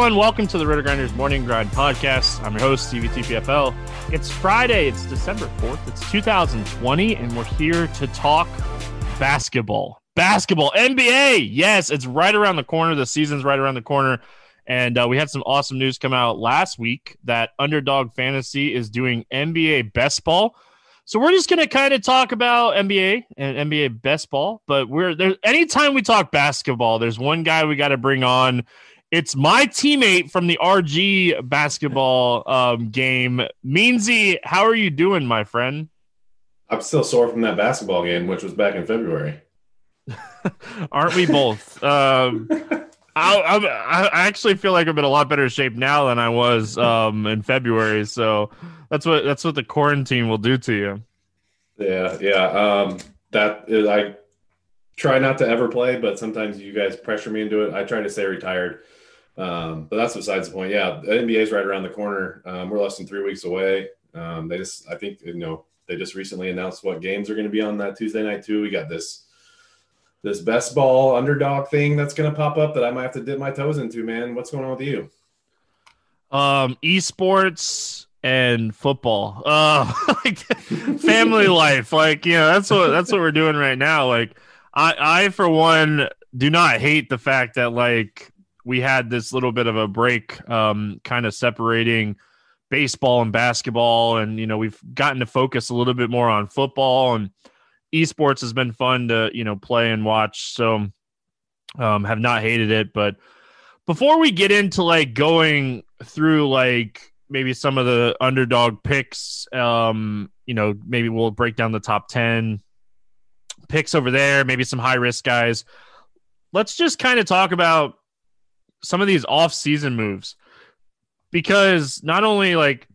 Everyone, welcome to the RotoGrinders Morning Grind Podcast. I'm your host, Stevie TPFL. It's Friday, it's December 4th, it's 2020, and we're here to talk basketball. Basketball, NBA. Yes, it's right around the corner. The season's right around the corner. And uh, we had some awesome news come out last week that Underdog Fantasy is doing NBA Best Ball. So we're just going to kind of talk about NBA and NBA Best Ball. But we're there. Anytime we talk basketball, there's one guy we got to bring on it's my teammate from the RG basketball um, game. Meansy, how are you doing, my friend? I'm still sore from that basketball game, which was back in February. Aren't we both? um, I, I, I, actually feel like I'm in a lot better shape now than I was um, in February. So that's what that's what the quarantine will do to you. Yeah, yeah. Um, that is, I try not to ever play, but sometimes you guys pressure me into it. I try to stay retired. Um, but that's besides the point. Yeah, the NBA is right around the corner. Um, we're less than three weeks away. Um, they just, I think, you know, they just recently announced what games are going to be on that Tuesday night too. We got this this best ball underdog thing that's going to pop up that I might have to dip my toes into. Man, what's going on with you? Um, esports and football. Uh, like family life. Like you know, that's what that's what we're doing right now. Like I, I for one do not hate the fact that like we had this little bit of a break, um, kind of separating baseball and basketball, and you know we've gotten to focus a little bit more on football and esports has been fun to you know play and watch. So um, have not hated it, but before we get into like going through like maybe some of the underdog picks, um, you know, maybe we'll break down the top ten picks over there, maybe some high risk guys. Let's just kind of talk about some of these off-season moves because not only like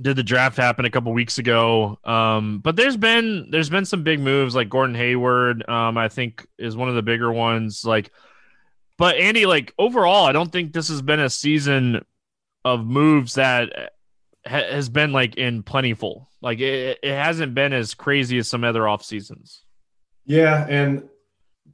did the draft happen a couple weeks ago um, but there's been there's been some big moves like Gordon Hayward um, I think is one of the bigger ones like but Andy like overall I don't think this has been a season of moves that ha- has been like in plentiful. Like it, it hasn't been as crazy as some other off seasons Yeah, and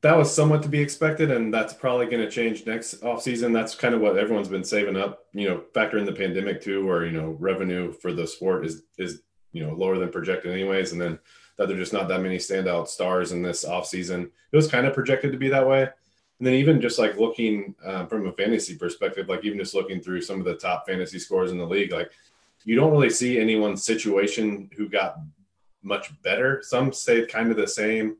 that was somewhat to be expected, and that's probably going to change next offseason. That's kind of what everyone's been saving up. You know, factor in the pandemic too, where you know revenue for the sport is is you know lower than projected anyways, and then that there's just not that many standout stars in this offseason. It was kind of projected to be that way. And then even just like looking uh, from a fantasy perspective, like even just looking through some of the top fantasy scores in the league, like you don't really see anyone's situation who got much better. Some stayed kind of the same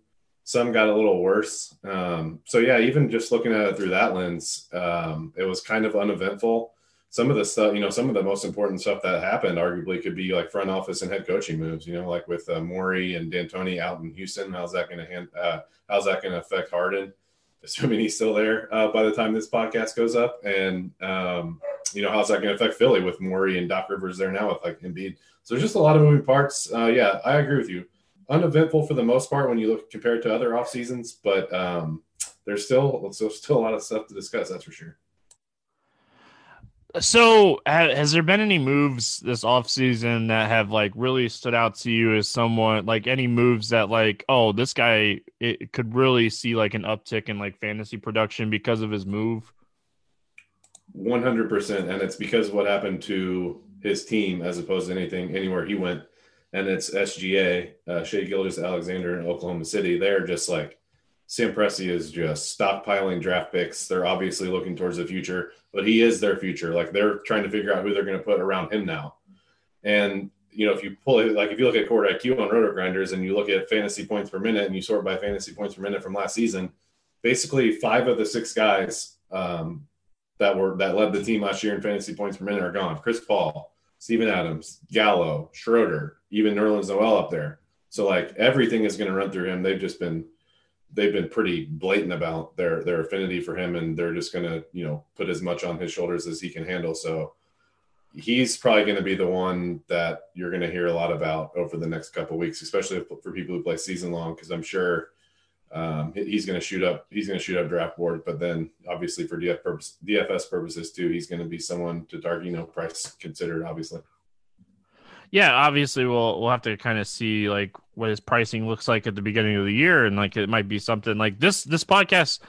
some got a little worse. Um, so yeah, even just looking at it through that lens, um, it was kind of uneventful. Some of the stuff, you know, some of the most important stuff that happened arguably could be like front office and head coaching moves. You know, like with uh, Morey and D'Antoni out in Houston. How's that going to hand? Uh, how's that going to affect Harden? Assuming he's still there uh, by the time this podcast goes up, and um, you know, how's that going to affect Philly with Morey and Doc Rivers there now with like Embiid? So there's just a lot of moving parts. Uh, yeah, I agree with you. Uneventful for the most part when you look compared to other off seasons, but um, there's still there's still a lot of stuff to discuss. That's for sure. So, has there been any moves this offseason that have like really stood out to you as someone like any moves that like, oh, this guy it could really see like an uptick in like fantasy production because of his move? 100%. And it's because of what happened to his team as opposed to anything anywhere he went. And it's SGA, uh, Shai Gilgeous-Alexander in Oklahoma City. They're just like, Sam Presti is just stockpiling draft picks. They're obviously looking towards the future, but he is their future. Like they're trying to figure out who they're going to put around him now. And you know, if you pull it, like if you look at court IQ on RotoGrinders and you look at fantasy points per minute and you sort by fantasy points per minute from last season, basically five of the six guys um, that were that led the team last year in fantasy points per minute are gone. Chris Paul, Steven Adams, Gallo, Schroeder, even Nerlens Noel up there. So like everything is going to run through him. They've just been they've been pretty blatant about their their affinity for him, and they're just going to you know put as much on his shoulders as he can handle. So he's probably going to be the one that you're going to hear a lot about over the next couple weeks, especially for people who play season long, because I'm sure um, he's going to shoot up. He's going to shoot up draft board, but then obviously for DF purpose, DFS purposes too, he's going to be someone to target. You know, price considered, obviously. Yeah, obviously we'll we'll have to kind of see like what his pricing looks like at the beginning of the year, and like it might be something like this. This podcast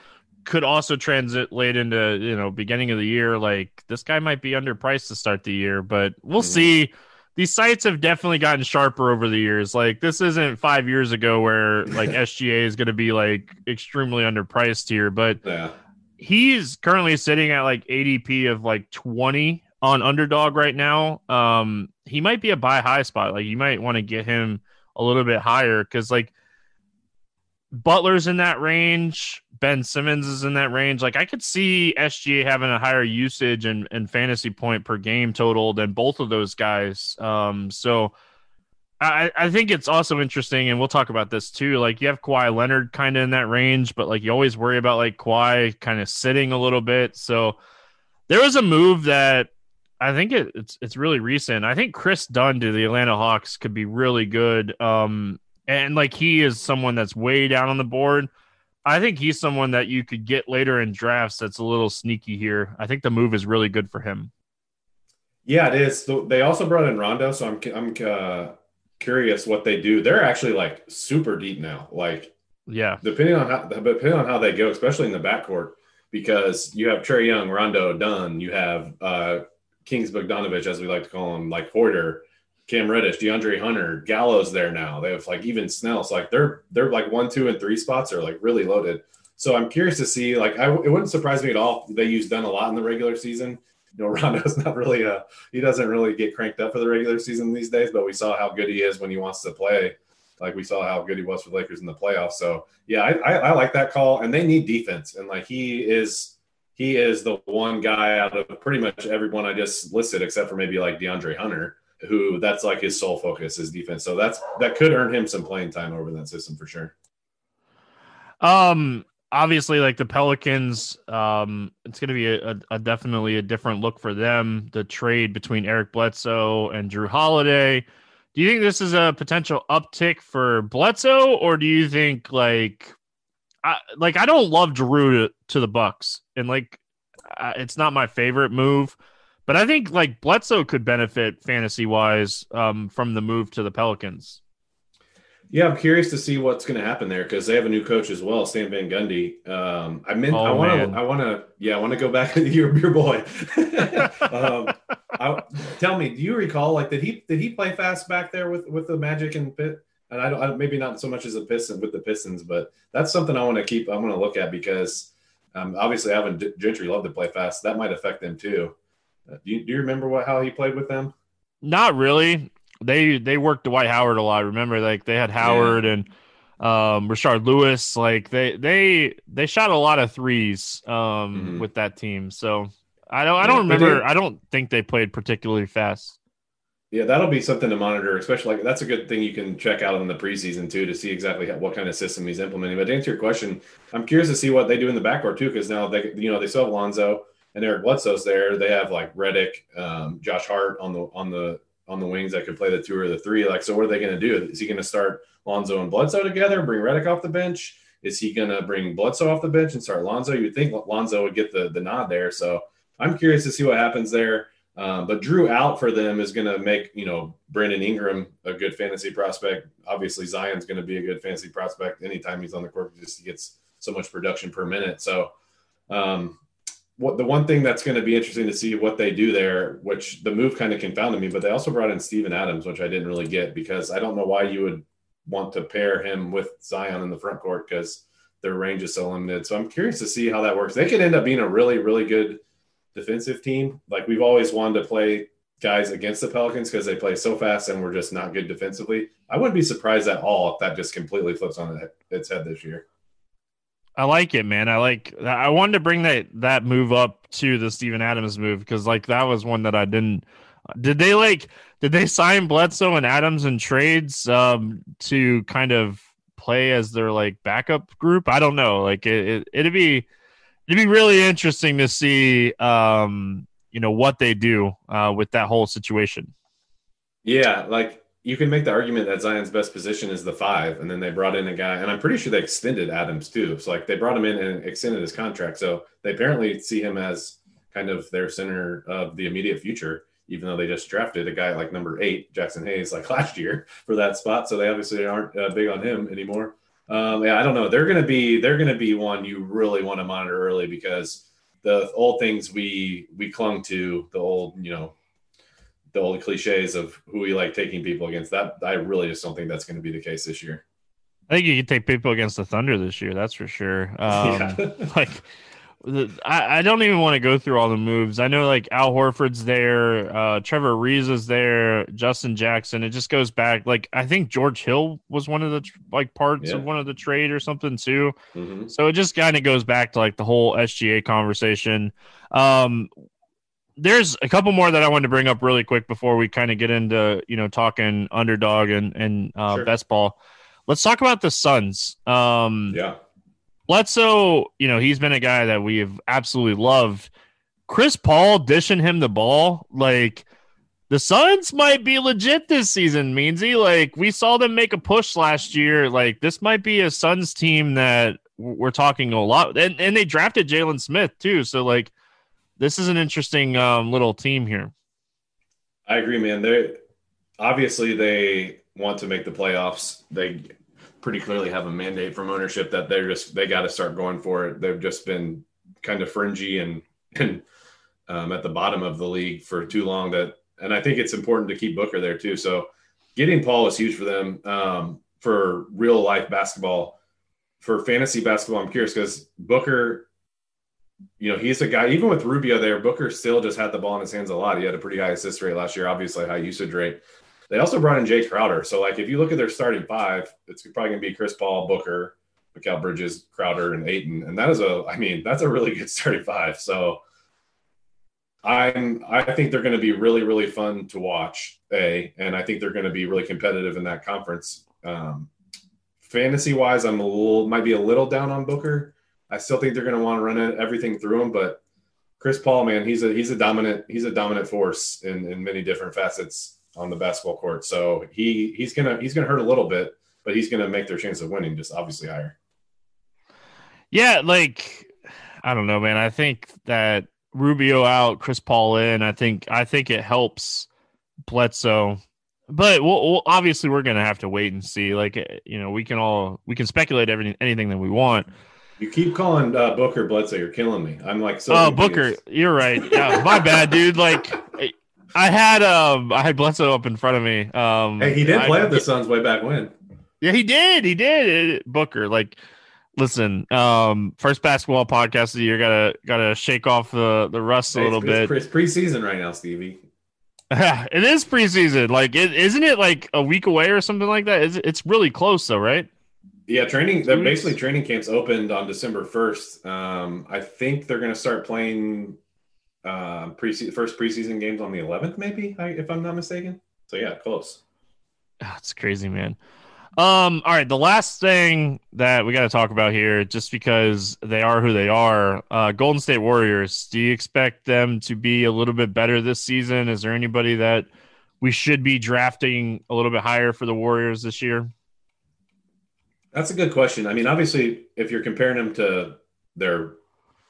could also translate into you know beginning of the year. Like this guy might be underpriced to start the year, but we'll mm-hmm. see these sites have definitely gotten sharper over the years. Like this isn't five years ago where like SGA is going to be like extremely underpriced here, but yeah. he's currently sitting at like ADP of like 20 on underdog right now. Um, he might be a buy high spot. Like you might want to get him a little bit higher because like Butler's in that range. Ben Simmons is in that range. Like I could see SGA having a higher usage and, and fantasy point per game total than both of those guys. Um, so I, I think it's also interesting, and we'll talk about this too. Like you have Kawhi Leonard kind of in that range, but like you always worry about like Kawhi kind of sitting a little bit. So there was a move that I think it, it's it's really recent. I think Kris Dunn to the Atlanta Hawks could be really good. Um, and like he is someone that's way down on the board. I think he's someone that you could get later in drafts. That's a little sneaky here. I think the move is really good for him. Yeah, it is. They also brought in Rondo, so I'm I'm uh, curious what they do. They're actually like super deep now. Like, yeah, depending on how depending on how they go, especially in the backcourt, because you have Trae Young, Rondo, Dunn, you have uh, Kings Bogdanovich, as we like to call him, like Hoarder, Cam Reddish, DeAndre Hunter, Gallo's there now. They have like even Snell. So like they're they're like one, two, and three spots are like really loaded. So I'm curious to see. Like I, it wouldn't surprise me at all. They use Dunn a lot in the regular season. You know, Rondo's not really a he doesn't really get cranked up for the regular season these days. But we saw how good he is when he wants to play. Like we saw how good he was for the Lakers in the playoffs. So yeah, I, I, I like that call. And they need defense. And like he is he is the one guy out of pretty much everyone I just listed, except for maybe like DeAndre Hunter who that's like his sole focus is defense. So that's that could earn him some playing time over that system for sure. Um obviously like the Pelicans, um, it's gonna be a, a, a, definitely a different look for them. The trade between Eric Bledsoe and Jrue Holiday. Do you think this is a potential uptick for Bledsoe, or do you think like I, like I don't love Jrue to, to the Bucks, and like it's not my favorite move. But I think like Bledsoe could benefit fantasy wise um, from the move to the Pelicans. Yeah, I'm curious to see what's going to happen there because they have a new coach as well, Stan Van Gundy. Um, I meant oh, I want to I want to yeah I want to go back to your your boy. um, I, tell me, do you recall like did he did he play fast back there with with the Magic and Pit? And I don't I, maybe not so much as a Piston with the Pistons, but that's something I want to keep. I'm going to look at because um, obviously having Gentry love to play fast, that might affect them too. Uh, do you, do you remember what how he played with them? Not really. They they worked Dwight Howard a lot. Remember, like they had Howard yeah. and um, Rashard Lewis. Like they they they shot a lot of threes um, Mhm. with that team. So I don't I don't but remember. I don't think they played particularly fast. Yeah, that'll be something to monitor, especially like that's a good thing you can check out in the preseason too to see exactly how, what kind of system he's implementing. But to answer your question, I'm curious to see what they do in the backcourt too, because now they you know they still have Lonzo and Eric Bledsoe's there. They have like Redick, um, Josh Hart on the on the on the wings that could play the two or the three. Like, so what are they going to do? Is he going to start Lonzo and Bledsoe together, bring Redick off the bench? Is he going to bring Bledsoe off the bench and start Lonzo? You would think Lonzo would get the the nod there. So I'm curious to see what happens there. Um, but Jrue out for them is going to make you know Brandon Ingram a good fantasy prospect. Obviously, Zion's going to be a good fantasy prospect anytime he's on the court. Just he gets so much production per minute. So, um, what the one thing that's going to be interesting to see what they do there, which the move kind of confounded me, but they also brought in Steven Adams, which I didn't really get because I don't know why you would want to pair him with Zion in the front court because their range is so limited. So I'm curious to see how that works. They could end up being a really, really good defensive team. Like we've always wanted to play guys against the Pelicans because they play so fast and we're just not good defensively. I wouldn't be surprised at all if that just completely flips on its head this year. I like it, man. I like. I wanted to bring that that move up to the Steven Adams move because like that was one that I didn't. Did they like? Did they sign Bledsoe and Adams in trades um, to kind of play as their like backup group? I don't know. Like it, it it'd be it'd be really interesting to see um, you know what they do uh, with that whole situation. Yeah, like you can make the argument that Zion's best position is the five, and then they brought in a guy, and I'm pretty sure they extended Adams too. So like they brought him in and extended his contract. So they apparently see him as kind of their center of the immediate future, even though they just drafted a guy like number eight, Jaxson Hayes, like last year for that spot. So they obviously aren't uh, big on him anymore. Um, yeah, I don't know. They're gonna be they're gonna be one you really want to monitor early because the old things we we clung to, the old you know the old cliches of who we like taking people against. That I really just don't think that's going to be the case this year. I think you could take people against the Thunder this year. That's for sure. Um, Yeah. like, the, I, I don't even want to go through all the moves. I know like Al Horford's there, uh, Trevor Ariza is there, Justin Jackson. It just goes back. Like I think George Hill was one of the like parts Yeah. of one of the trade or something too. Mhm. So it just kind of goes back to like the whole SGA conversation. Um, there's a couple more that I wanted to bring up really quick before we kind of get into you know talking underdog and and uh, Sure. best ball. Let's talk about the Suns. Um, Yeah, Bledsoe, you know, he's been a guy that we have absolutely loved. Chris Paul dishing him the ball, like the Suns might be legit this season, Meansy. Like we saw them make a push last year. Like this might be a Suns team that we're talking a lot, and, and they drafted Jalen Smith too. So like, this is an interesting um, little team here. I agree, man. They obviously they want to make the playoffs. They pretty clearly have a mandate from ownership that they're just they got to start going for it. They've just been kind of fringy and and um, at the bottom of the league for too long. That and I think it's important to keep Booker there too. So getting Paul is huge for them um, for real life basketball. For fantasy basketball, I'm curious because Booker you know, he's a guy, even with Rubio there, Booker still just had the ball in his hands a lot. He had a pretty high assist rate last year, obviously high usage rate. They also brought in Jay Crowder. So, like, if you look at their starting five, it's probably going to be Chris Paul, Booker, Mikal Bridges, Crowder, and Ayton. And that is a, I mean, that's a really good starting five. So, I'm, I think they're going to be really, really fun to watch. A, and I think they're going to be really competitive in that conference. Um, fantasy wise, I'm a little, might be a little down on Booker. I still think they're going to want to run everything through him, but Chris Paul, man, he's a he's a dominant he's a dominant force in, in many different facets on the basketball court. So he he's gonna he's gonna hurt a little bit, but he's gonna make their chance of winning just obviously higher. Yeah, like I don't know, man. I think that Rubio out, Chris Paul in. I think I think it helps Bledsoe, but we'll, we'll, obviously we're gonna have to wait and see. Like you know, we can all we can speculate everything anything that we want. You keep calling uh, Booker Bledsoe, you're killing me. I'm like so. Oh, confused. Booker, you're right. Yeah, my bad, dude. Like I had um I had Bledsoe up in front of me. Um, Hey, he did I- play with the Suns way back when. Yeah, he did. He did. Booker, like, listen, um, first basketball podcast of the year. Gotta gotta shake off the the rust a little it's, bit. It's, pre- preseason right now, Stevie. it is preseason. Like, is isn't it like a week away or something like that? Is it's really close though, right? Yeah, training. They're basically training camps opened on December first. Um, I think they're going to start playing uh, pre first preseason games on the 11th, maybe, if I'm not mistaken. So yeah, close. That's crazy, man. Um, all right, the last thing that we got to talk about here, just because they are who they are, uh, Golden State Warriors. Do you expect them to be a little bit better this season? Is there anybody that we should be drafting a little bit higher for the Warriors this year? That's a good question. I mean, obviously, if you're comparing them to their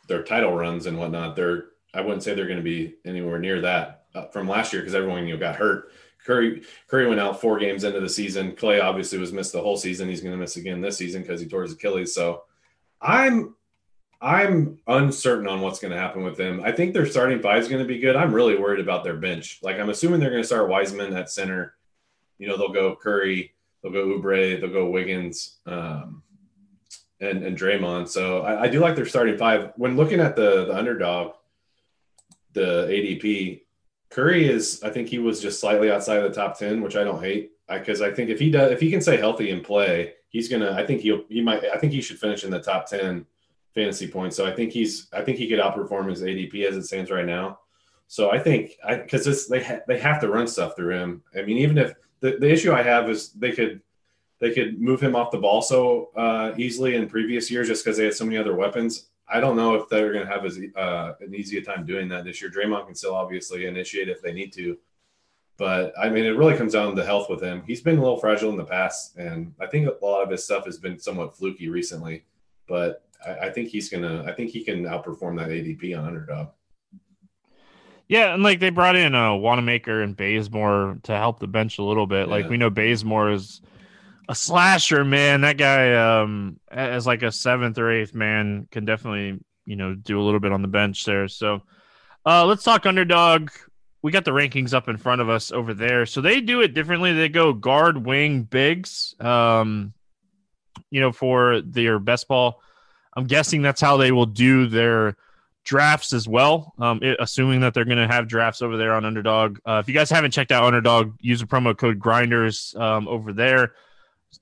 their title runs and whatnot, they're I wouldn't say they're going to be anywhere near that uh, from last year because everyone you know got hurt. Curry Curry went out four games into the season. Clay obviously was missed the whole season. He's going to miss again this season because he tore his Achilles. So I'm I'm uncertain on what's going to happen with them. I think their starting five is going to be good. I'm really worried about their bench. Like I'm assuming they're going to start Wiseman at center. You know they'll go Curry, they'll go Oubre, they'll go Wiggins, um, and and Draymond. So I, I do like their starting five. When looking at the the underdog, the ADP, Curry is, I think he was just slightly outside of the top 10, which I don't hate because I, I, think if he does, if he can stay healthy and play, he's to, I think he'll, he might, I think he should finish in the top 10 fantasy points. So I think he's, I think he could outperform his ADP as it stands right now. So I think, I, cause this, they, ha, they have to run stuff through him. I mean, even if the, the issue I have is they could, they could move him off the ball so uh, easily in previous years just because they had so many other weapons. I don't know if they're going to have as, uh, an easier time doing that this year. Draymond can still obviously initiate if they need to, but I mean, it really comes down to health with him. He's been a little fragile in the past, and I think a lot of his stuff has been somewhat fluky recently. But I, I think he's gonna. I think he can outperform that ADP on underdog. Yeah, and like they brought in uh, Wanamaker and Bazemore to help the bench a little bit. Yeah. Like we know Bazemore is a slasher, man. That guy, um, as like a seventh or eighth man, can definitely you know do a little bit on the bench there. So, uh, let's talk underdog. We got the rankings up in front of us over there. So they do it differently. They go guard, wing, bigs. Um, you know, for their best ball. I'm guessing that's how they will do their drafts as well. Um, it, assuming that they're going to have drafts over there on Underdog. Uh, if you guys haven't checked out Underdog, use the promo code Grinders um, over there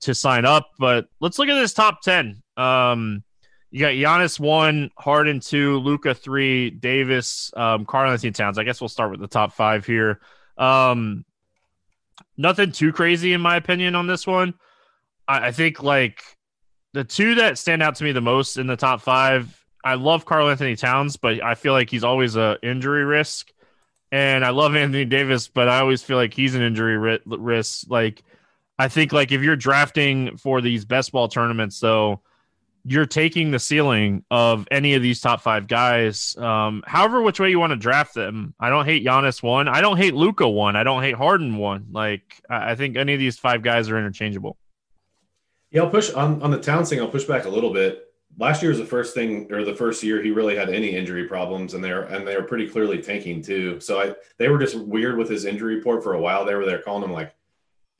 to sign up. But let's look at this top 10. Um, you got Giannis one, Harden two, Luka three, Davis, um, Karl-Anthony Towns. I guess we'll start with the top five here. Um, nothing too crazy in my opinion on this one. I, I think like the two that stand out to me the most in the top five. I love Karl-Anthony Towns, but I feel like he's always a injury risk. And I love Anthony Davis, but I always feel like he's an injury ri- risk. Like I think like if you're drafting for these best ball tournaments, though, you're taking the ceiling of any of these top five guys. Um, however, which way you want to draft them, I don't hate Giannis one. I don't hate Luka one. I don't hate Harden one. Like I think any of these five guys are interchangeable. Yeah, I'll push on on the Towns thing. I'll push back a little bit. Last year was the first thing, or the first year he really had any injury problems, and they're and they were pretty clearly tanking too. So I they were just weird with his injury report for a while. They were there calling him like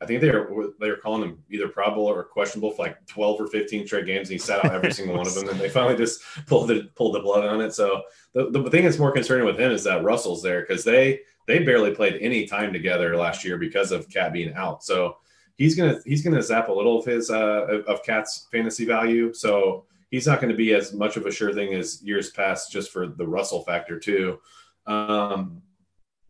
I think they were they were calling him either probable or questionable for like 12 or 15 straight games, and he sat out every single one of them. And they finally just pulled the pulled the blood on it. So the, the thing that's more concerning with him is that Russell's there because they they barely played any time together last year because of KAT being out. So he's gonna he's gonna zap a little of his uh, of KAT's fantasy value. So he's not going to be as much of a sure thing as years past, just for the Russell factor too. Um,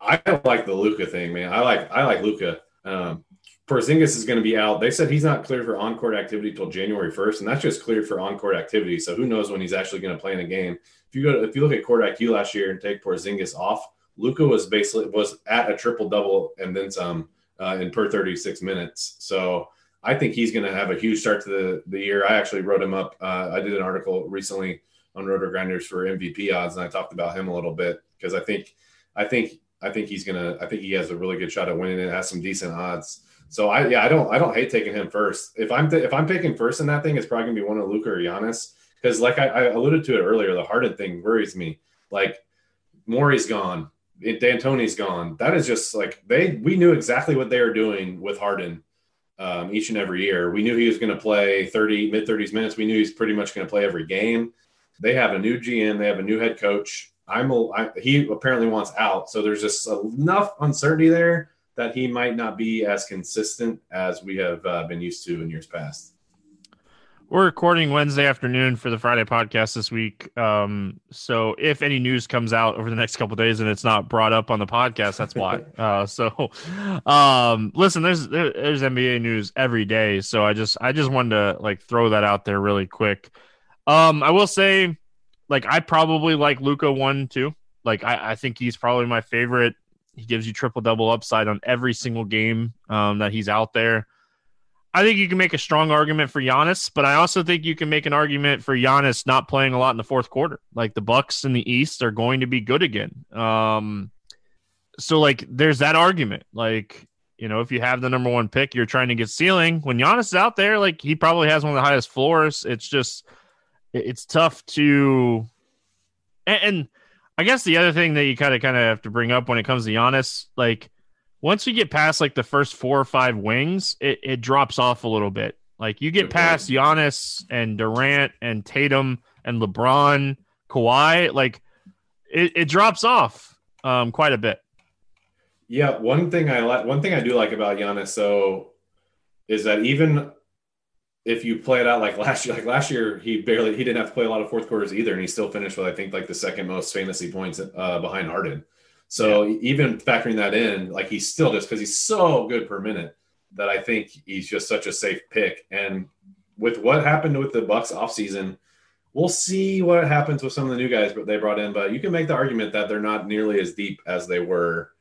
I like the Luka thing, man. I like I like Luka. Um, Porzingis is going to be out. They said he's not cleared for on-court activity till January 1st, and that's just cleared for on-court activity. So who knows when he's actually going to play in a game? If you go, to, if you look at court IQ last year and take Porzingis off, Luka was basically was at a triple double and then some uh, in per 36 minutes. So I think he's going to have a huge start to the, the year. I actually wrote him up. Uh, I did an article recently on RotoGrinders for MVP odds, and I talked about him a little bit because I think, I think, I think he's gonna. I think he has a really good shot at winning it. Has some decent odds. So I yeah I don't I don't hate taking him first. If I'm th- if I'm picking first in that thing, it's probably gonna be one of Luka or Giannis because like I, I, alluded to it earlier, the Harden thing worries me. Like Morey's gone, D'Antoni's gone. That is just like they we knew exactly what they were doing with Harden um, each and every year. We knew he was going to play 30 mid 30s minutes. We knew he's pretty much going to play every game. They have a new GM. They have a new head coach. I'm a, I, he apparently wants out, so there's just enough uncertainty there that he might not be as consistent as we have uh, been used to in years past. We're recording Wednesday afternoon for the Friday podcast this week. Um, so if any news comes out over the next couple days and it's not brought up on the podcast, that's why. uh, so, um, listen, there's there, there's NBA news every day, so I just I just wanted to like throw that out there really quick. Um, I will say, like I probably like Luka one too. Like I, I think he's probably my favorite. He gives you triple double upside on every single game um, that he's out there. I think you can make a strong argument for Giannis, but I also think you can make an argument for Giannis not playing a lot in the fourth quarter. Like the Bucks in the East are going to be good again. Um, so like there's that argument. Like you know, if you have the number one pick, you're trying to get ceiling. When Giannis is out there, like he probably has one of the highest floors. It's just it's tough to and, and I guess the other thing that you kind of kind of have to bring up when it comes to Giannis, like once you get past like the first four or five wings, it, it drops off a little bit. Like you get past. Giannis and Durant and Tatum and LeBron, Kawhi, like it, it drops off um, quite a bit. Yeah, one thing I like, one thing I do like about Giannis, so is that even if you play it out like last year, like last year, he barely he didn't have to play a lot of fourth quarters either, and he still finished with I think like the second most fantasy points uh, behind Harden. So yeah. even factoring that in, like he's still just because he's so good per minute that I think he's just such a safe pick. And with what happened with the Bucks offseason, we'll see what happens with some of the new guys they brought in. But you can make the argument that they're not nearly as deep as they were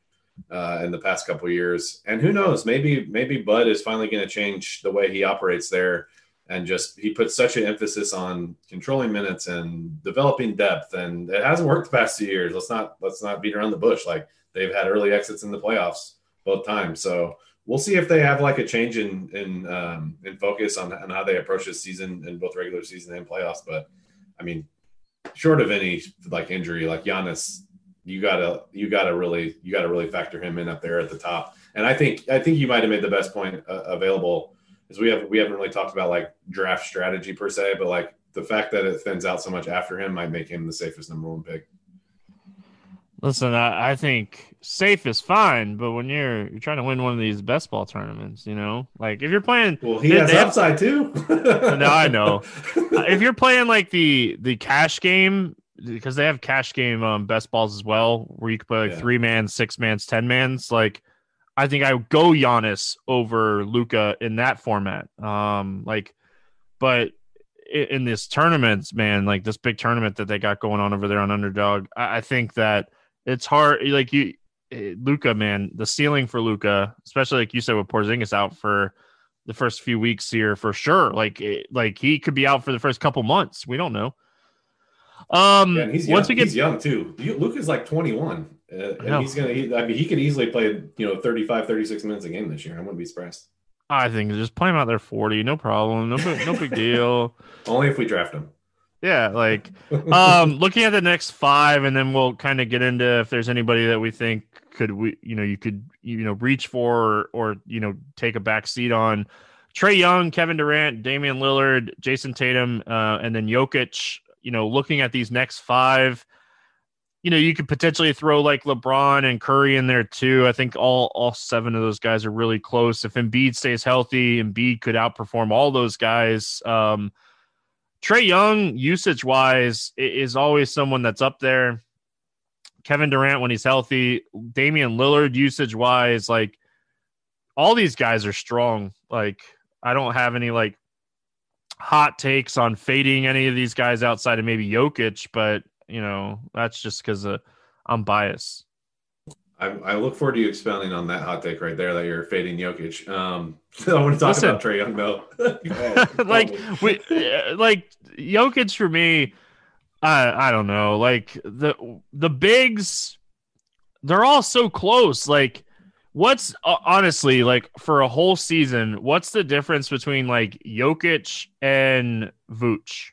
uh, in the past couple years. And who knows? Maybe maybe Bud is finally going to change the way he operates there and just he puts such an emphasis on controlling minutes and developing depth and it hasn't worked the past two years. Let's not let's not beat around the bush. Like they've had early exits in the playoffs both times. So we'll see if they have like a change in in um, in focus on, on how they approach this season in both regular season and playoffs. But i mean short of any like injury like Giannis you gotta you gotta really you gotta really factor him in up there at the top. And i think i think you might have made the best point uh, available is we have we haven't really talked about like draft strategy per se, but like the fact that it thins out so much after him might make him the safest number one pick. Listen, I, I think safe is fine, but when you're you're trying to win one of these best ball tournaments, you know, like if you're playing, well, he they, has they upside have, too. no, I know. if you're playing like the the cash game, because they have cash game um, best balls as well, where you can play like yeah. three man, six mans, ten mans, like I think I would go Giannis over Luka in that format. Um, like, but in this tournament, man, like this big tournament that they got going on over there on Underdog, I, I think that it's hard. Like you, eh, Luka, man, the ceiling for Luka, especially like you said with Porzingis out for the first few weeks here for sure. Like, it, like he could be out for the first couple months. We don't know. Um, yeah, once young. we get he's young too. Luka's like 21. Uh, and he's gonna. He, I mean, he could easily play you know 35, 36 minutes a game this year. I wouldn't be surprised. I think just play him out there forty, no problem, no no big deal. Only if we draft him. Yeah, like um, looking at the next five, and then we'll kind of get into if there's anybody that we think could we you know you could you know reach for or, or you know take a back seat on. Trae Young, Kevin Durant, Damian Lillard, Jayson Tatum, uh, and then Jokic. You know, looking at these next five you know, you could potentially throw like LeBron and Curry in there too. I think all all seven of those guys are really close. If Embiid stays healthy, Embiid could outperform all those guys. Um, Trae Young, usage wise, is always someone that's up there. Kevin Durant when he's healthy, Damian Lillard, usage wise, like all these guys are strong. Like I don't have any like hot takes on fading any of these guys outside of maybe Jokic, but you know, that's just because uh, I'm biased. I, I, look forward to you expounding on that hot take right there that you're fading Jokic. Um, I want to talk Listen, about Trae Young though. like we, like Jokic for me, I I don't know. Like the the bigs, they're all so close. Like what's uh, honestly like for a whole season? What's the difference between like Jokic and Vooch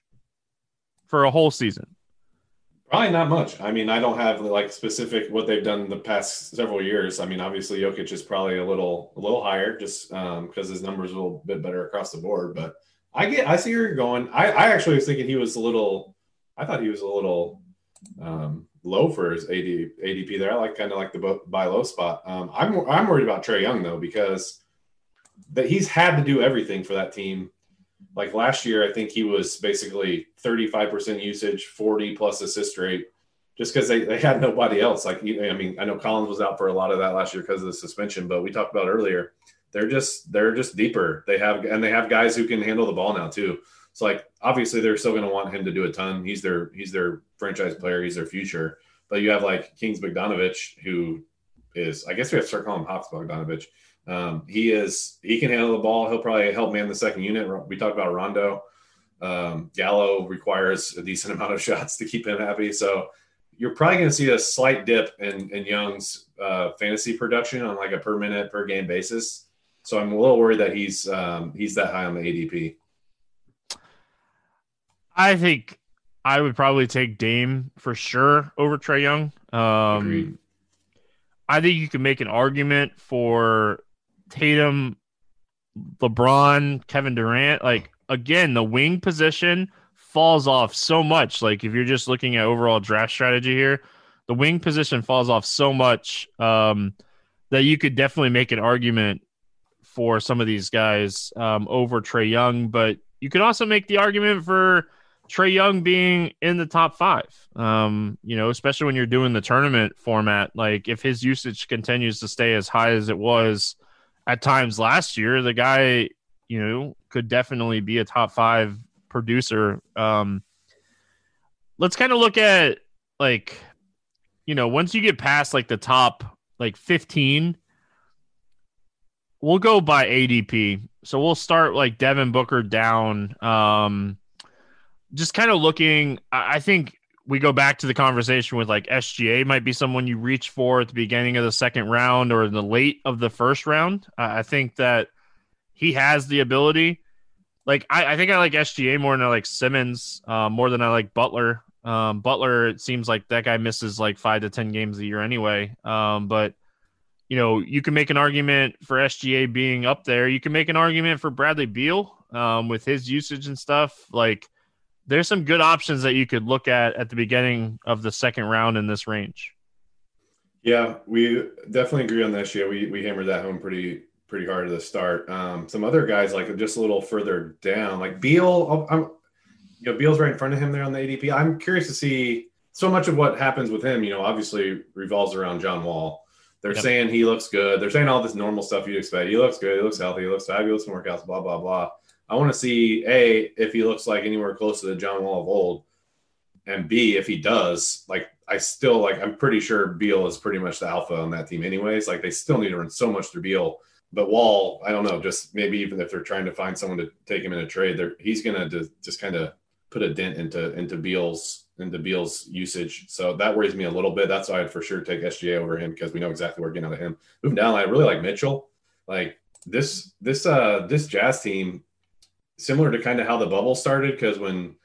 for a whole season? Probably not much. I mean, I don't have like specific what they've done the past several years. I mean, obviously Jokic is probably a little a little higher just um, because his numbers are a little bit better across the board. But I get I see where you're going. I, I actually was thinking he was a little. I thought he was a little um, low for his AD, ADP there. I like kind of like the buy low spot. Um, I'm I'm worried about Trae Young though because that he's had to do everything for that team like last year, I think he was basically 35% usage, 40 plus assist rate, just because they, they had nobody else. Like, I mean, I know Collins was out for a lot of that last year because of the suspension, but we talked about earlier, they're just they're just deeper. They have and they have guys who can handle the ball now too. So like obviously they're still going to want him to do a ton. He's their he's their franchise player. He's their future. But you have like Kings Bogdanovich, who is I guess we have to start calling him Hops Bogdanovich. Um, he is he can handle the ball. He'll probably help man the second unit. We talked about Rondo. Um, Gallo requires a decent amount of shots to keep him happy. So you're probably going to see a slight dip in, in Young's uh, fantasy production on like a per minute per game basis. So I'm a little worried that he's um, he's that high on the ADP. I think I would probably take Dame for sure over Trae Young. Um, I think you can make an argument for Tatum, LeBron, Kevin Durant. Like again, the wing position falls off so much. Like if you're just looking at overall draft strategy here, the wing position falls off so much um, that you could definitely make an argument for some of these guys um, over Trae Young. But you could also make the argument for Trae Young being in the top five. Um, you know, especially when you're doing the tournament format. Like if his usage continues to stay as high as it was at times last year, the guy, you know, could definitely be a top five producer. Um, let's kind of look at like, you know, once you get past like the top like 15, we'll go by ADP. So we'll start like Devin Booker down. Um, just kind of looking, I think we go back to the conversation with like SGA might be someone you reach for at the beginning of the second round or in the late of the first round. Uh, I think that he has the ability. Like I, I, think I like SGA more than I like Simmons, uh, more than I like Butler. Um, Butler, it seems like that guy misses like five to ten games a year anyway. Um, but you know, you can make an argument for SGA being up there. You can make an argument for Bradley Beal um, with his usage and stuff. Like there's some good options that you could look at at the beginning of the second round in this range. Yeah, we definitely agree on this. Yeah, we we hammered that home pretty pretty hard at the start. Um, some other guys like just a little further down, like Beal. I'm, you know, Beal's right in front of him there on the ADP. I'm curious to see so much of what happens with him. You know, obviously revolves around John Wall. They're yep. saying he looks good. They're saying all this normal stuff you'd expect. He looks good. He looks healthy. He looks fabulous in workouts. Blah blah blah. I want to see a if he looks like anywhere close to the John Wall of old, and b if he does. Like I still like I'm pretty sure Beal is pretty much the alpha on that team, anyways. Like they still need to run so much through Beal, but Wall, I don't know. Just maybe even if they're trying to find someone to take him in a trade, there he's gonna just, just kind of put a dent into into Beal's into Beal's usage. So that worries me a little bit. That's why I'd for sure take SGA over him because we know exactly what we're getting out of him. Moving down, I really like Mitchell. Like this this uh this Jazz team similar to kind of how the bubble started because when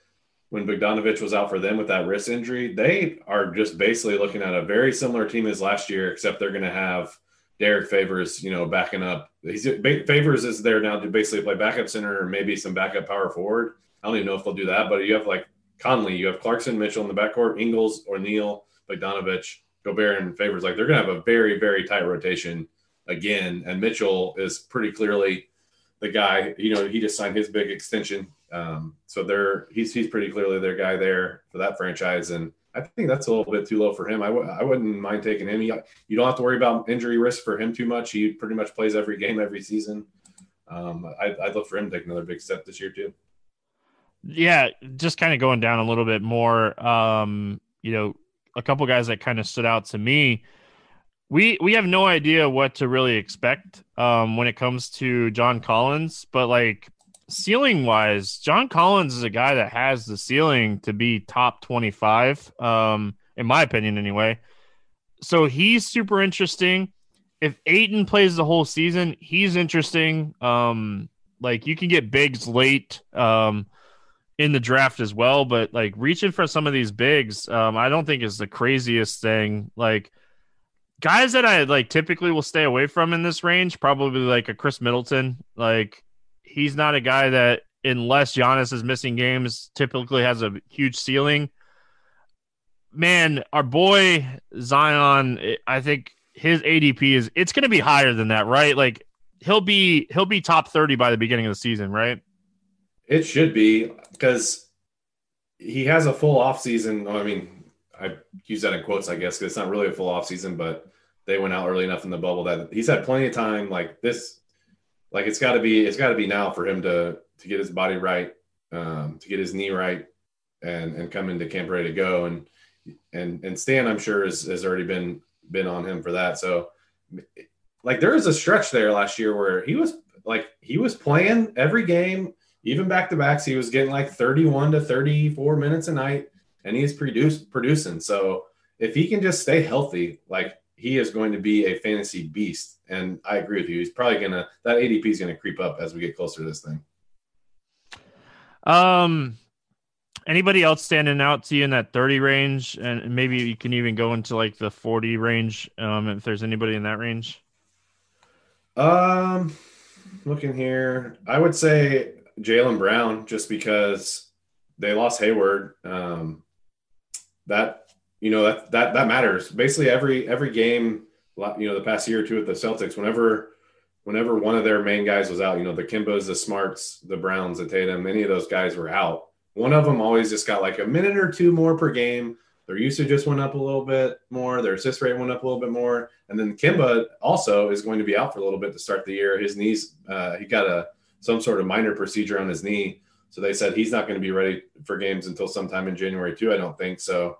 when Bogdanovich was out for them with that wrist injury, they are just basically looking at a very similar team as last year, except they're going to have Derrick Favors, you know, backing up. He's Favors is there now to basically play backup center or maybe some backup power forward. I don't even know if they'll do that, but you have like Conley, you have Clarkson, Mitchell in the backcourt, Ingles, O'Neale, Bogdanovich, Gobert, and Favors. Like they're going to have a very, very tight rotation again. And Mitchell is pretty clearly the guy, you know, he just signed his big extension. Um, so they're he's he's pretty clearly their guy there for that franchise, and I think that's a little bit too low for him. I w- I wouldn't mind taking him. you don't have to worry about injury risk for him too much. He pretty much plays every game every season. Um, I, I'd look for him to take another big step this year too. Yeah, just kind of going down a little bit more. Um, you know, a couple guys that kind of stood out to me we we have no idea what to really expect um, when it comes to John Collins, but like ceiling wise, John Collins is a guy that has the ceiling to be top 25, um, in my opinion, anyway. So he's super interesting. If Ayton plays the whole season, he's interesting. Um, like you can get bigs late um, in the draft as well, but like reaching for some of these bigs, um, I don't think is the craziest thing. Like guys that I like typically will stay away from in this range, probably like a Khris Middleton. Like he's not a guy that unless Giannis is missing games, typically has a huge ceiling. Man, our boy Zion, I think his ADP is it's going to be higher than that, right? Like he'll be he'll be top 30 by the beginning of the season, right? It should be because he has a full off season. Oh, I mean, I use that in quotes, I guess, because it's not really a full off season, but they went out early enough in the bubble that he's had plenty of time. Like this, like it's got to be, it's got to be now for him to to get his body right, um, to get his knee right, and and come into camp ready to go. And and and Stan, I'm sure, has, has already been been on him for that. So, like, there was a stretch there last year where he was like he was playing every game, even back to backs. He was getting like 31 to 34 minutes a night, and he's produced producing. So if he can just stay healthy, like he is going to be a fantasy beast. And I agree with you. He's probably gonna that ADP is gonna creep up as we get closer to this thing. Um, anybody else standing out to you in that 30 range and maybe you can even go into like the 40 range um if there's anybody in that range um looking here i would say Jalen brown just because they lost hayward um that you know that that that matters basically every every game you know the past year or two at the celtics whenever whenever one of their main guys was out you know the Kembas, the smarts the browns the tatum any of those guys were out one of them always just got like a minute or two more per game. Their usage just went up a little bit more. Their assist rate went up a little bit more. And then Kemba also is going to be out for a little bit to start the year. His knees, uh, he got a some sort of minor procedure on his knee. So they said he's not going to be ready for games until sometime in January too. I don't think so.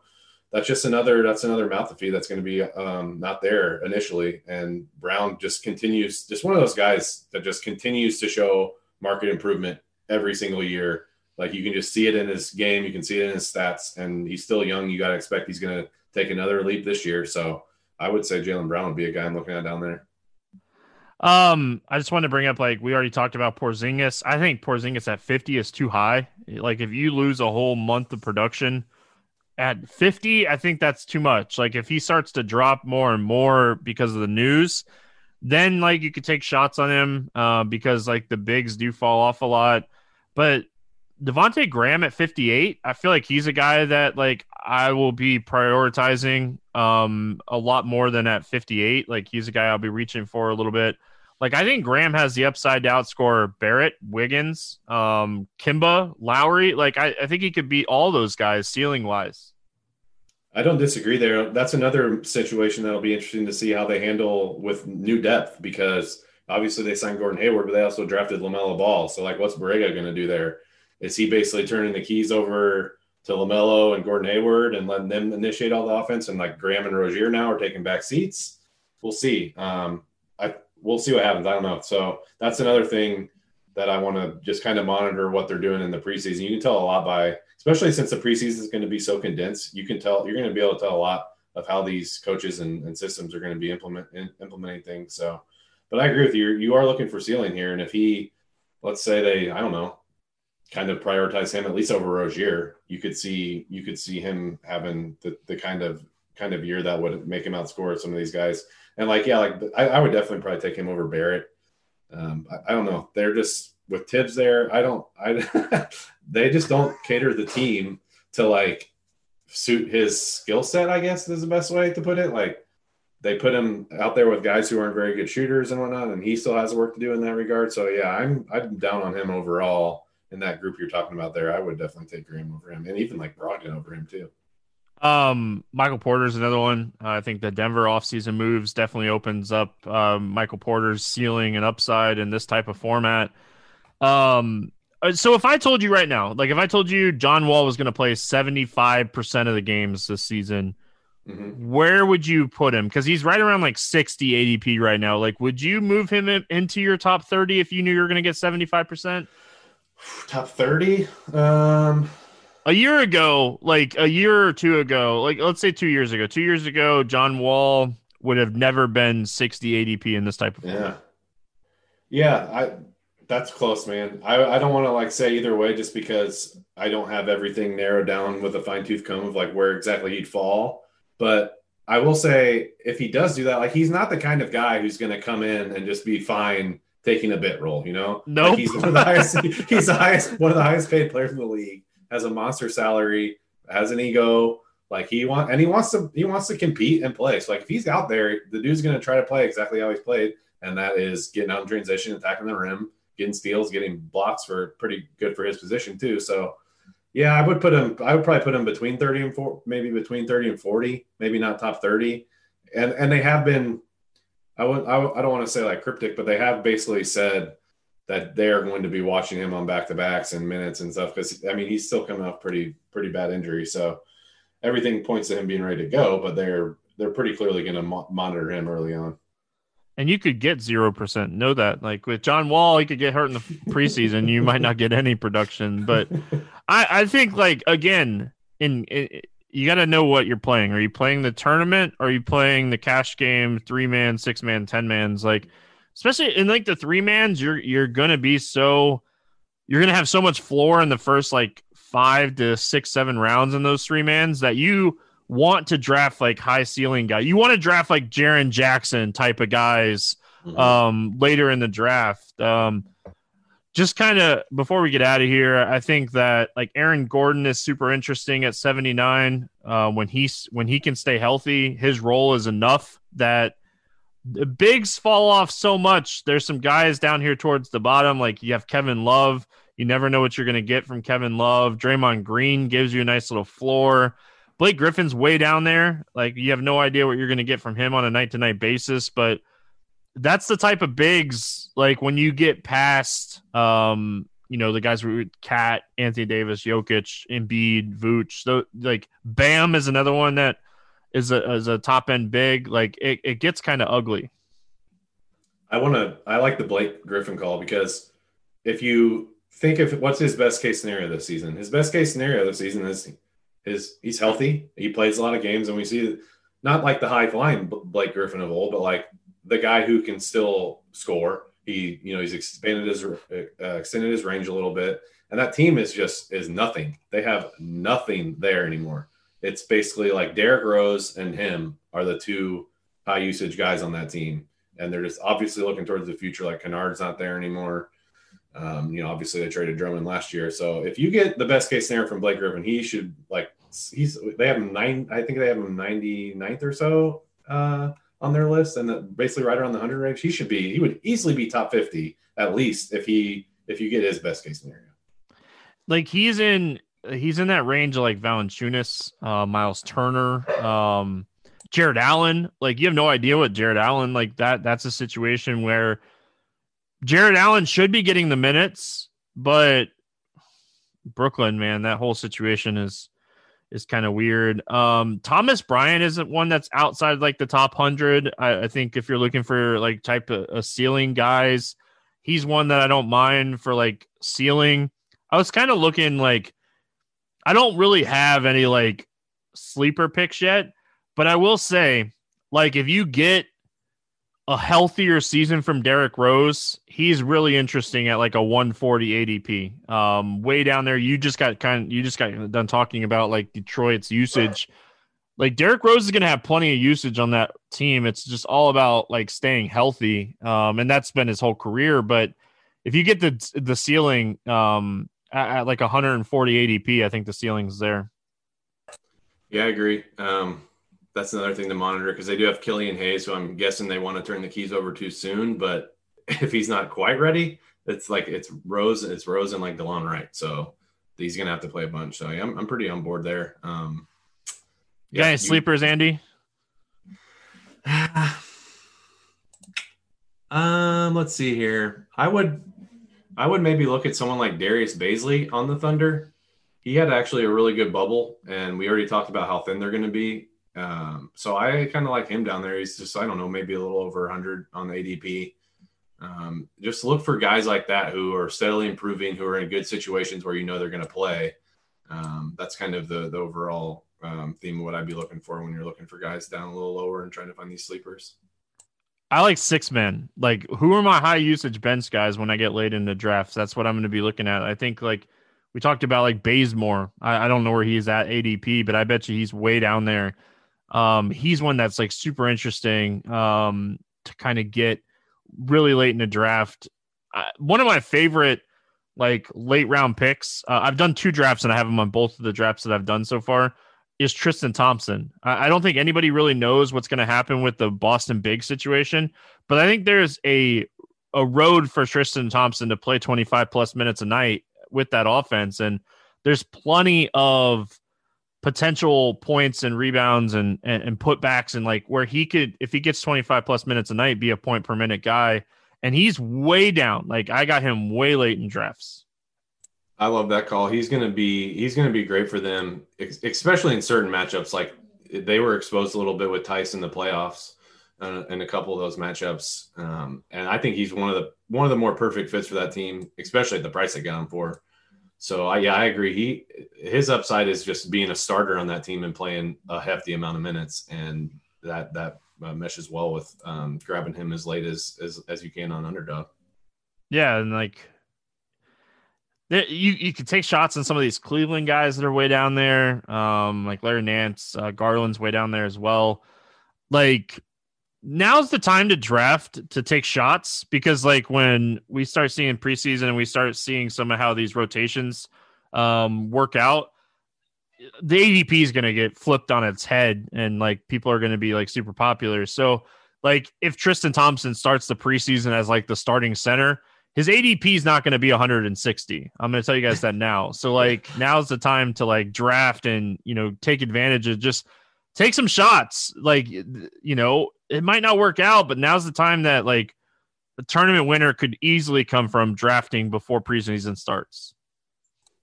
That's just another that's another mouth to feed that's going to be um, not there initially. And Brown just continues, just one of those guys that just continues to show market improvement every single year like you can just see it in his game, you can see it in his stats, and he's still young. You got to expect he's going to take another leap this year. So I would say Jalen Brown would be a guy I'm looking at down there. Um, I just wanted to bring up like we already talked about Porzingis. I think Porzingis at 50 is too high. Like if you lose a whole month of production at 50, I think that's too much. Like if he starts to drop more and more because of the news, then like you could take shots on him uh, because like the bigs do fall off a lot. But Devonte Graham at 58, I feel like he's a guy that like I will be prioritizing um a lot more than at 58. Like he's a guy I'll be reaching for a little bit. Like I think Graham has the upside to outscore Barrett, Wiggins, um, Kemba, Lowry. Like I, I think he could beat all those guys ceiling wise. I don't disagree there. That's another situation that'll be interesting to see how they handle with new depth because obviously they signed Gordon Hayward, but they also drafted LaMelo Ball. So like what's Borrego going to do there? Is he basically turning the keys over to LaMelo and Gordon Hayward and letting them initiate all the offense? And like Graham and Rozier now are taking back seats. We'll see. Um, we'll see what happens. I don't know. So that's another thing that I want to just kind of monitor what they're doing in the preseason. You can tell a lot by, especially since the preseason is going to be so condensed. You can tell you're going to be able to tell a lot of how these coaches and, and systems are going to be implement in, implementing things. So, but I agree with you. You are looking for ceiling here, and if he, let's say they, I don't know, kind of prioritize him at least over Rozier, you could see you could see him having the, the kind of kind of year that would make him outscore some of these guys. And like, yeah, like I, I would definitely probably take him over Barrett. Um, I, I, don't know. They're just with Thibs there. I don't. I they just don't cater the team to like suit his skill set. I guess is the best way to put it. Like they put him out there with guys who aren't very good shooters and whatnot, and he still has work to do in that regard. So yeah, I'm I'm down on him overall in that group you're talking about there, I would definitely take Graham over him, and even like Brogdon over him too. Um, Michael Porter's another one. Uh, I think the Denver offseason moves definitely opens up um, Michael Porter's ceiling and upside in this type of format. Um, uh, so if I told you right now, like if I told you John Wall was going to play 75% of the games this season, mm-hmm. where would you put him? Because he's right around like 60 ADP right now. Like, would you move him into your top 30 if you knew you were going to get 75%? Top 30? Um, a year ago, like a year or two ago, like let's say two years ago, two years ago, John Wall would have never been 60 ADP in this type of format. Yeah. Yeah. I, that's close, man. I, I don't want to like say either way just because I don't have everything narrowed down with a fine tooth comb of like where exactly he'd fall. But I will say if he does do that, like he's not the kind of guy who's going to come in and just be fine taking a bit role, you know? No, nope. like he's one of the highest. he's the highest, one of the highest paid players in the league. Has a monster salary, has an ego. Like he want and he wants to he wants to compete and play. So like if he's out there, the dude's gonna try to play exactly how he's played, and that is getting out in transition, attacking the rim, getting steals, getting blocks for pretty good for his position too. So yeah, I would put him. I would probably put him between thirty and four, maybe between thirty and forty, maybe not top thirty. And and they have been. I would. I, I don't want to say like cryptic, but they have basically said that they are going to be watching him on back to backs and minutes and stuff. Because I mean, he's still coming off pretty pretty bad injury, so everything points to him being ready to go. But they're they're pretty clearly going to mo- monitor him early on. And you could get zero percent. Know that, like with John Wall, he could get hurt in the preseason. you might not get any production, but I, I think like again, in, in you got to know what you're playing. Are you playing the tournament? Are you playing the cash game, three man, six man, ten mans? Like, especially in like the three mans, you're you're gonna be so you're gonna have so much floor in the first like five to six, seven rounds in those three mans that you want to draft like high ceiling guy. You want to draft like Jaren Jackson type of guys mm-hmm. um, later in the draft. Um, just kind of before we get out of here, I think that like Aaron Gordon is super interesting at 79. Uh, when he's when he can stay healthy, his role is enough that the bigs fall off so much. There's some guys down here towards the bottom, like you have Kevin Love. You never know what you're going to get from Kevin Love. Draymond Green gives you a nice little floor. Blake Griffin's way down there. Like you have no idea what you're going to get from him on a night to night basis, but that's the type of bigs like when you get past um you know the guys with KAT, Anthony Davis, Jokic, Embiid, Vooch. So like Bam is another one that is a is a top end big. Like it, it gets kind of ugly. I want to. I like the Blake Griffin call because if you think of what's his best case scenario this season, his best case scenario this season is is he's healthy. He plays a lot of games, and we see not like the high flying Blake Griffin of old, but like the guy who can still score. He, you know, he's expanded his uh, extended his range a little bit, and that team is just is nothing. They have nothing there anymore. It's basically like Derrick Rose and him are the two high usage guys on that team, and they're just obviously looking towards the future. Like Kennard's not there anymore. Um, you know, obviously they traded Drummond last year. So if you get the best case scenario from Blake Griffin, he should like he's they have nine. I think they have him 99th or so uh, on their list, and basically right around the hundred range. He should be. He would easily be top 50 at least if he if you get his best case scenario. Like he's in he's in that range of like Valanciunas, uh, Miles Turner, um, Jarrett Allen. Like you have no idea what Jarrett Allen like that. That's a situation where Jarrett Allen should be getting the minutes, but Brooklyn, man, that whole situation is is kind of weird. Um, Thomas Bryant isn't one that's outside like the top hundred. I, I, think if you're looking for like type of a ceiling guys, he's one that I don't mind for like ceiling. I was kind of looking like I don't really have any like sleeper picks yet, but I will say like if you get a healthier season from Derrick Rose, he's really interesting at like a 140 ADP. Um, way down there. You just got kind of you just got done talking about like Detroit's usage. Like Derrick Rose is going to have plenty of usage on that team. It's just all about like staying healthy, um, and that's been his whole career. But if you get the the ceiling um, at, at like 140 ADP, I think the ceiling's there. Yeah, I agree. Um, that's another thing to monitor because they do have Killian Hayes, so I'm guessing they want to turn the keys over too soon. But if he's not quite ready, it's like it's Rose, it's Rose and like Delon Wright. So he's gonna have to play a bunch. So yeah, I'm, I'm pretty on board there. Um, yeah, any sleepers, Andy? um, let's see here. I would, I would maybe look at someone like Darius Bazley on the Thunder. He had actually a really good bubble, and we already talked about how thin they're going to be. Um, so I kind of like him down there. He's just, I don't know, maybe a little over 100 on the ADP. Um, just look for guys like that who are steadily improving, who are in good situations where you know they're going to play. Um, that's kind of the, the overall um, theme of what I'd be looking for when you're looking for guys down a little lower and trying to find these sleepers. I like six men. Like, who are my high usage bench guys when I get late in the drafts? That's what I'm going to be looking at. I think like we talked about like Bazemore. I, I don't know where he's at ADP, but I bet you he's way down there. Um, he's one that's like super interesting um, to kind of get really late in the draft. One of my favorite like late round picks. Uh, I've done two drafts and I have him on both of the drafts that I've done so far. Is Tristan Thompson? I, I don't think anybody really knows what's going to happen with the Boston Big situation, but I think there's a a road for Tristan Thompson to play 25 plus minutes a night with that offense. And there's plenty of potential points and rebounds and, and, and putbacks and like where he could, if he gets 25 plus minutes a night, be a point per minute guy. And he's way down. Like I got him way late in drafts. I love that call. He's going to be he's going to be great for them, especially in certain matchups. Like they were exposed a little bit with Tyson in the playoffs uh, in a couple of those matchups, um, and I think he's one of the one of the more perfect fits for that team, especially at the price they got him for. So I, yeah, I agree. He his upside is just being a starter on that team and playing a hefty amount of minutes, and that that uh, meshes well with um, grabbing him as late as, as as you can on underdog. Yeah, and like you you can take shots on some of these Cleveland guys that are way down there, um, like Larry Nance, uh, Garland's way down there as well. Like now's the time to draft to take shots because like when we start seeing preseason and we start seeing some of how these rotations um, work out, the ADP is going to get flipped on its head and like people are going to be like super popular. So like if Tristan Thompson starts the preseason as like the starting center his ADP is not going to be 160. I'm going to tell you guys that now. So like now's the time to like draft and you know take advantage of just take some shots. Like you know it might not work out, but now's the time that like the tournament winner could easily come from drafting before preseason starts.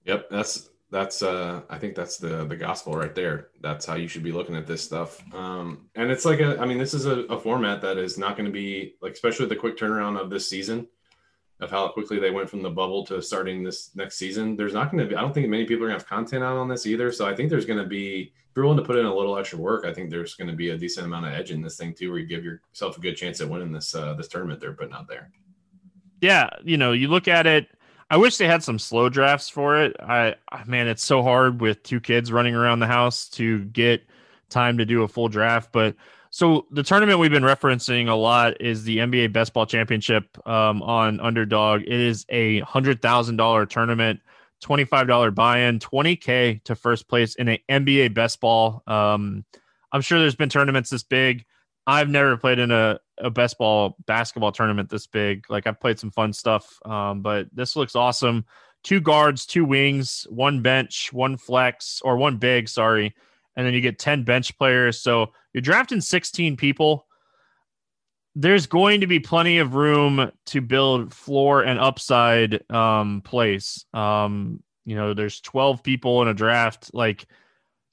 Yep, that's that's uh I think that's the the gospel right there. That's how you should be looking at this stuff. Um and it's like a I mean this is a, a format that is not going to be like especially the quick turnaround of this season of how quickly they went from the bubble to starting this next season. There's not going to be, I don't think many people are going to have content out on this either. So I think there's going to be, if you're willing to put in a little extra work, I think there's going to be a decent amount of edge in this thing too, where you give yourself a good chance at winning this, uh, this tournament they're putting out there. Yeah. You know, you look at it, I wish they had some slow drafts for it. I, man, it's so hard with two kids running around the house to get time to do a full draft, but so the tournament we've been referencing a lot is the NBA Best Ball Championship um, on Underdog. It is a hundred thousand dollar tournament, twenty five dollar buy in, twenty k to first place in a NBA Best Ball. Um, I'm sure there's been tournaments this big. I've never played in a, a best ball basketball tournament this big. Like I've played some fun stuff, um, but this looks awesome. Two guards, two wings, one bench, one flex, or one big. Sorry and then you get 10 bench players. So you're drafting 16 people. There's going to be plenty of room to build floor and upside um, place. Um, you know, there's 12 people in a draft. Like,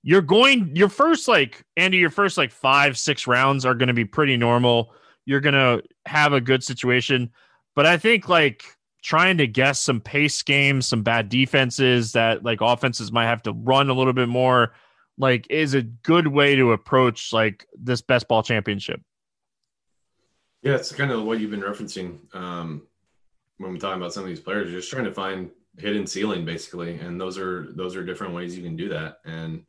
you're going, your first, like, Andy, your first, like, five, six rounds are going to be pretty normal. You're going to have a good situation. But I think, like, trying to guess some pace games, some bad defenses that, like, offenses might have to run a little bit more like is a good way to approach like this best ball championship. Yeah, it's kind of what you've been referencing um, when we're talking about some of these players. You're just trying to find hidden ceiling, basically, and those are those are different ways you can do that. And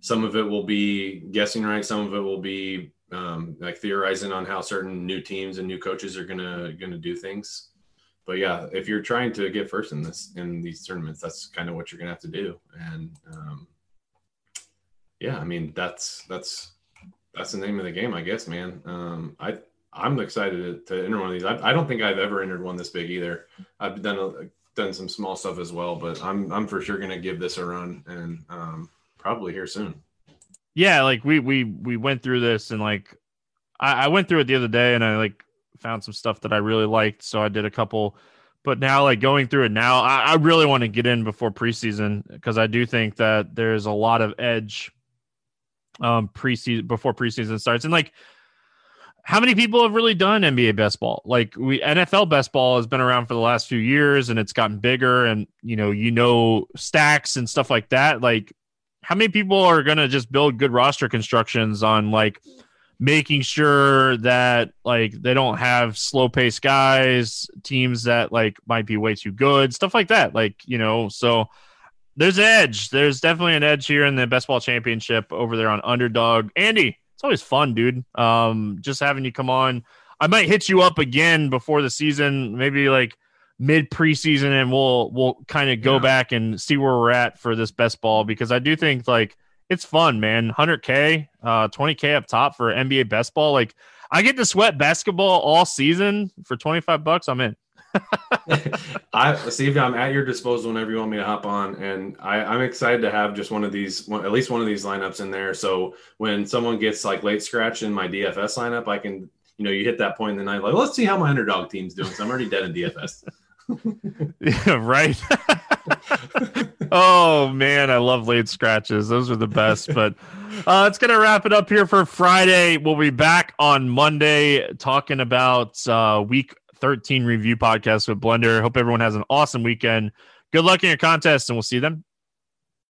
some of it will be guessing right. Some of it will be um, like theorizing on how certain new teams and new coaches are gonna gonna do things. But yeah, if you're trying to get first in this in these tournaments, that's kind of what you're gonna have to do. And um, yeah, I mean that's that's that's the name of the game, I guess, man. Um, I I'm excited to, to enter one of these. I, I, don't think I've ever entered one this big either. I've done a, done some small stuff as well, but I'm I'm for sure gonna give this a run and um, probably here soon. Yeah, like we we we went through this and like I, I went through it the other day and I like found some stuff that I really liked, so I did a couple. But now, like going through it now, I, I really want to get in before preseason because I do think that there's a lot of edge um preseason before preseason starts and like how many people have really done NBA best ball? Like we NFL best ball has been around for the last few years and it's gotten bigger and you know, you know stacks and stuff like that. Like how many people are going to just build good roster constructions on like making sure that like they don't have slow paced guys, teams that like might be way too good, stuff like that. Like, you know, so there's an edge. There's definitely an edge here in the best ball championship over there on underdog. Andy, it's always fun, dude. Um, just having you come on. I might hit you up again before the season, maybe like mid preseason, and we'll we'll kind of go yeah. back and see where we're at for this best ball because I do think like it's fun, man. 100k, uh, 20k up top for NBA best ball. Like I get to sweat basketball all season for 25 bucks. I'm in. I Steve, I'm at your disposal whenever you want me to hop on, and I, I'm excited to have just one of these, one, at least one of these lineups in there. So when someone gets like late scratch in my DFS lineup, I can, you know, you hit that point in the night, like let's see how my underdog team's doing. So I'm already dead in DFS. yeah, right. oh man, I love late scratches. Those are the best. But uh, it's gonna wrap it up here for Friday. We'll be back on Monday talking about uh, week 13 review podcast with Blender. Hope everyone has an awesome weekend. Good luck in your contest, and we'll see them